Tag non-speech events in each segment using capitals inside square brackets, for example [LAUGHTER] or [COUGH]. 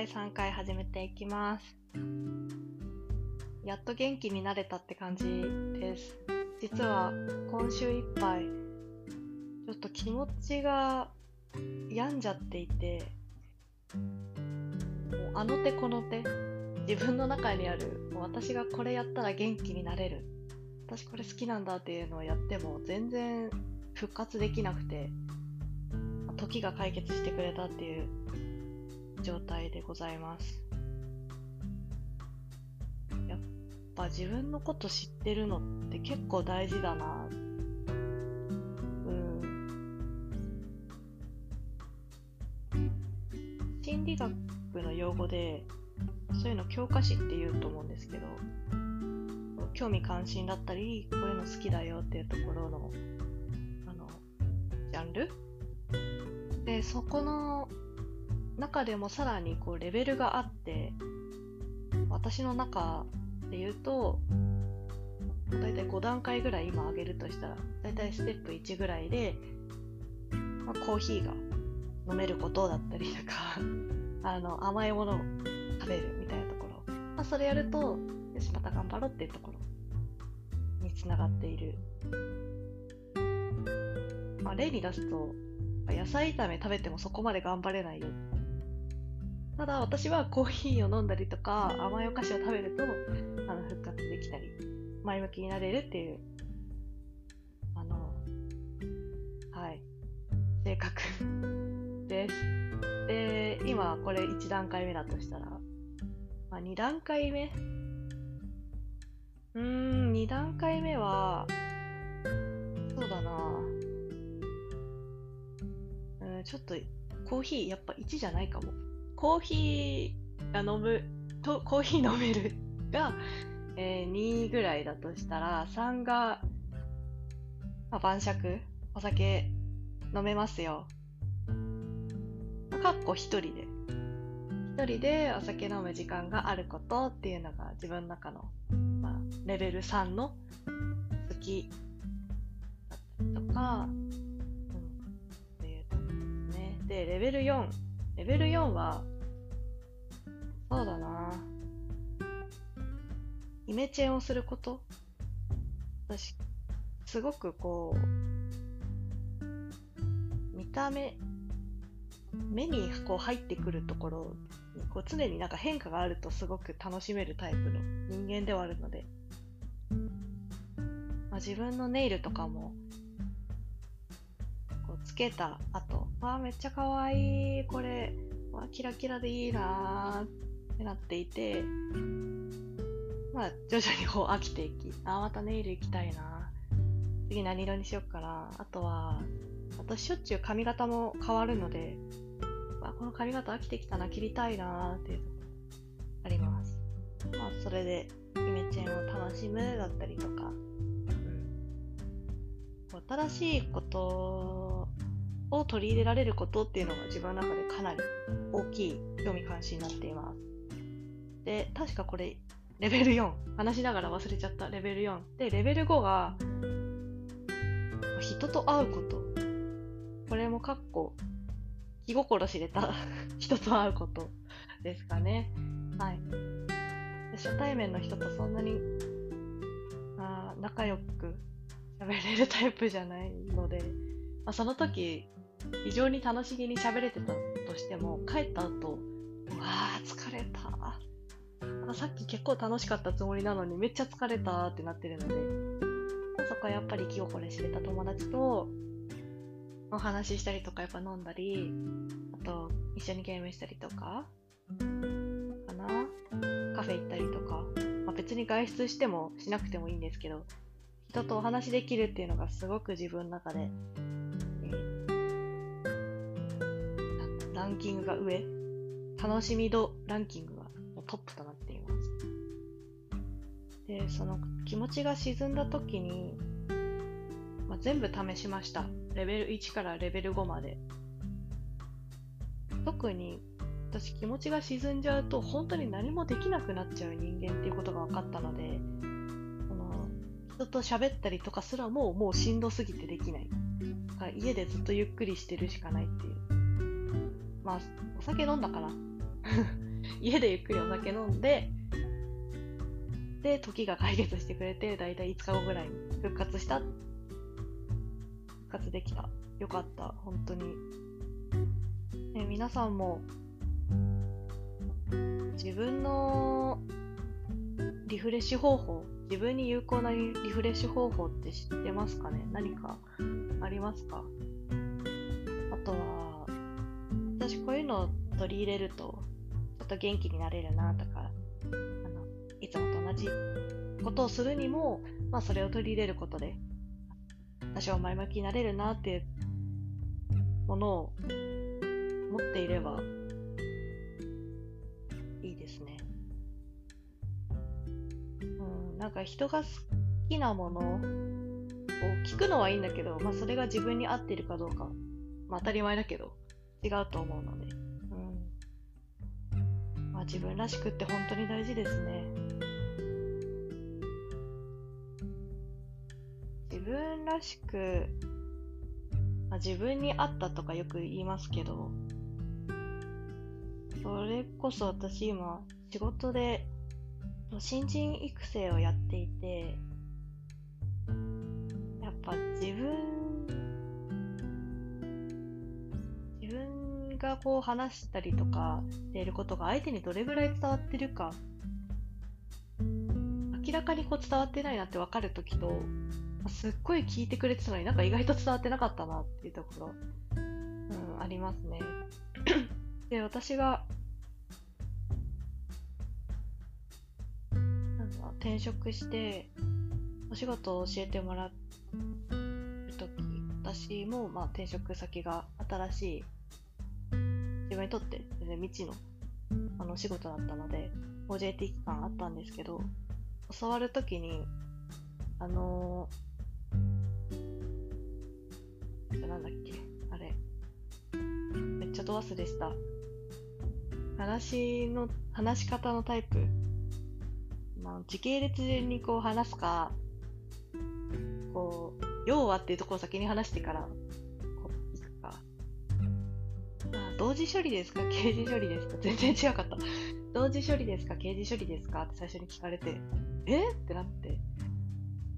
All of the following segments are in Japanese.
第3回始めていきます。やっと元気になれたって感じです。実は今週いっぱい、ちょっと気持ちが病んじゃっていて、もうあの手この手、自分の中にある、もう私がこれやったら元気になれる。私これ好きなんだっていうのをやっても全然復活できなくて、時が解決してくれたっていう状態でございます。やっぱ自分のこと知ってるのって結構大事だな。うん。心理学の用語で、そういうの教科書って言うと思うんですけど、興味関心だったり、こういうの好きだよっていうところの、あの、ジャンル？で、そこの中でもさらにこうレベルがあって、私の中で言うと、だいたい5段階ぐらい今上げるとしたら、だいたいステップ1ぐらいで、まあ、コーヒーが飲めることだったりとか、[LAUGHS] あの甘いものを食べるみたいなところ、まあ、それやると、よし、また頑張ろうっていうところにつながっている。まあ、例に出すと、野菜炒め食べてもそこまで頑張れないよ。ただ私はコーヒーを飲んだりとか甘いお菓子を食べるとあの復活できたり前向きになれるっていうあのはい性格 [LAUGHS] です。で今これ1段階目だとしたら、まあ、2段階目？うん2段階目はそうだなうんちょっとコーヒーやっぱ1じゃないかも。コーヒーが飲む、とコーヒー飲めるが、えー2ぐらいだとしたら、3が、まあ、晩酌、お酒飲めますよ。かっこ1人で。1人でお酒飲む時間があることっていうのが自分の中の、まあ、レベル3の好きだったりとか、うん、っていうところですね。で、レベル4。レベル4は、そうだな。イメチェンをすること。私、すごくこう、見た目、目にこう入ってくるところにこう常になんか変化があるとすごく楽しめるタイプの人間ではあるので、まあ、自分のネイルとかもけた後、わあめっちゃ可愛い。いこれわキラキラでいいなってなっていて。まあ徐々にこう飽きていき。あまたネイル行きたいな次何色にしよっかなあとは私しょっちゅう髪型も変わるのであこの髪型飽きてきたな切りたいなっていうのあります。まあそれでイメチェンを楽しむだったりとか、う、新しいことを取り入れられることっていうのが自分の中でかなり大きい興味関心になっています。で、確かこれ、レベル4。話しながら忘れちゃった。レベル4。で、レベル5が、人と会うこと。これもかっこ、気心知れた人と会うことですかね。はい。初対面の人とそんなに、あ仲良く喋れるタイプじゃないので、まあ、その時、非常に楽しげに喋れてたとしても、帰った後、うわー疲れた。さっき結構楽しかったつもりなのにめっちゃ疲れたってなってるので、そこはやっぱり気心知れた友達とお話ししたりとかやっぱ飲んだり、あと一緒にゲームしたりとか、かなカフェ行ったりとか、まあ、別に外出してもしなくてもいいんですけど、人とお話できるっていうのがすごく自分の中でランキングが上、楽しみ度ランキングがトップとなっています。で、その気持ちが沈んだ時に、まあ、全部試しました。レベル1からレベル5まで。特に私気持ちが沈んじゃうと本当に何もできなくなっちゃう人間っていうことが分かったので、この人と喋ったりとかすらももうしんどすぎてできない。家でずっとゆっくりしてるしかないっていう。まあ、お酒飲んだから [LAUGHS] 家でゆっくりお酒飲んで、で、時が解決してくれて、だいたい5日後ぐらいに復活した。復活できた。よかった、本当に。ね、皆さんも、自分のリフレッシュ方法、自分に有効なリフレッシュ方法って知ってますかね？何かありますか？あとは、私こういうのを取り入れると、ちょっと元気になれるなとか、あのいつもと同じことをするにも、まあそれを取り入れることで、多少前向きになれるなっていうものを持っていればいいですね。うん、なんか人が好きなものを聞くのはいいんだけど、まあそれが自分に合っているかどうか、まあ当たり前だけど、違うと思うので、うん。まあ自分らしくって本当に大事ですね。自分らしく、まあ、自分に合ったとかよく言いますけど、それこそ私今仕事で新人育成をやっていて、やっぱ自分、がこう話したりとかしていることが相手にどれぐらい伝わってるか、明らかにこう伝わってないなって分かるときと、すっごい聞いてくれてたのになんか意外と伝わってなかったなっていうところ、うん、ありますね。[CLEARS THROAT] で、私が、なんだ、転職して、お仕事を教えてもらうとき、私も、まあ、転職先が新しい、自分にとって全然未知の、あの、仕事だったので、OJT 期間あったんですけど、教わるときに、あのー、なんだっけあれ。めっちゃド忘れした。話の、話し方のタイプ。まあ、時系列順にこう話すか、こう、要はっていうところを先に話してから、同時処理ですか？刑事処理ですか？全然違かった。同時処理ですか？刑事処理ですか？って最初に聞かれて、え？ってなって。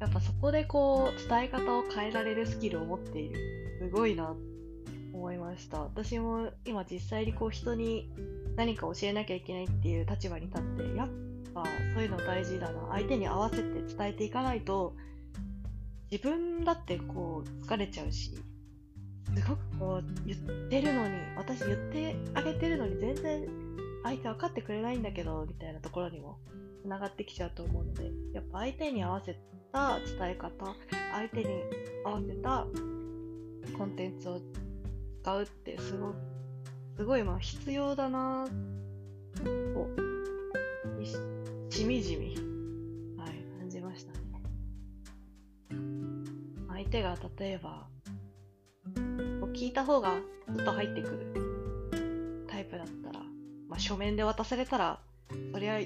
やっぱそこでこう、伝え方を変えられるスキルを持っている。すごいな、思いました。私も今実際にこう人に何か教えなきゃいけないっていう立場に立って、やっぱそういうの大事だな。相手に合わせて伝えていかないと、自分だってこう疲れちゃうし、すごくこう言ってるのに、私言ってあげてるのに全然相手分かってくれないんだけど、みたいなところにも繋がってきちゃうと思うので、やっぱ相手に合わせた伝え方、相手に合わせたコンテンツを使うってすごすごいまあ必要だなと、しみじみ、はい、感じましたね。相手が例えば、聞いた方がずっと入ってくるタイプだったら、まあ、書面で渡されたら、そりゃ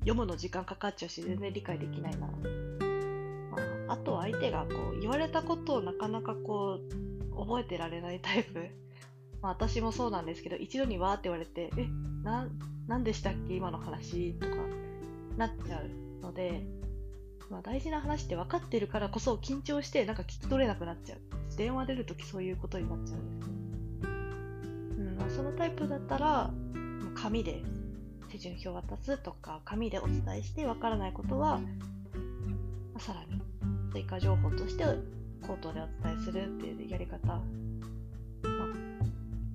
読むの時間かかっちゃうし、全然理解できないな。まあ、あと相手がこう言われたことをなかなかこう覚えてられないタイプ。まあ、私もそうなんですけど、一度にわーって言われて、え、な、なんでしたっけ？今の話とかなっちゃうので、まあ、大事な話って分かってるからこそ緊張してなんか聞き取れなくなっちゃう。電話出るときそういうことになっちゃうんです。うんまあ、そのタイプだったら、紙で手順表渡すとか、紙でお伝えして分からないことは、まあ、さらに追加情報として口頭でお伝えするっていうやり方、ま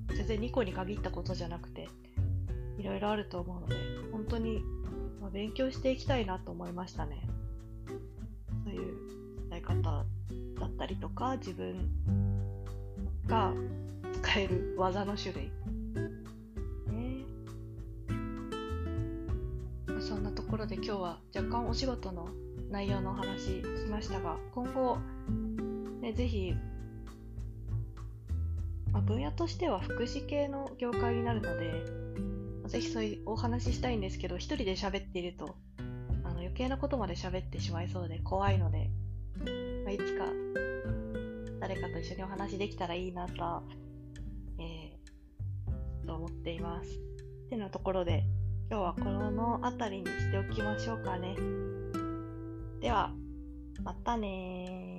あ、全然2個に限ったことじゃなくて、いろいろあると思うので、本当に、勉強していきたいなと思いましたね。方だったりとか、自分が使える技の種類。そんなところで今日は若干お仕事の内容のお話しましたが、今後、ね、ぜひ、まあ、分野としては福祉系の業界になるので、ぜひそういうお話ししたいんですけど、一人で喋っていると、あの余計なことまで喋ってしまいそうで怖いので、まあ、いつか誰かと一緒にお話できたらいいなと、えー、と思っています。ってなところで、今日はこの辺りにしておきましょうかね。では、またね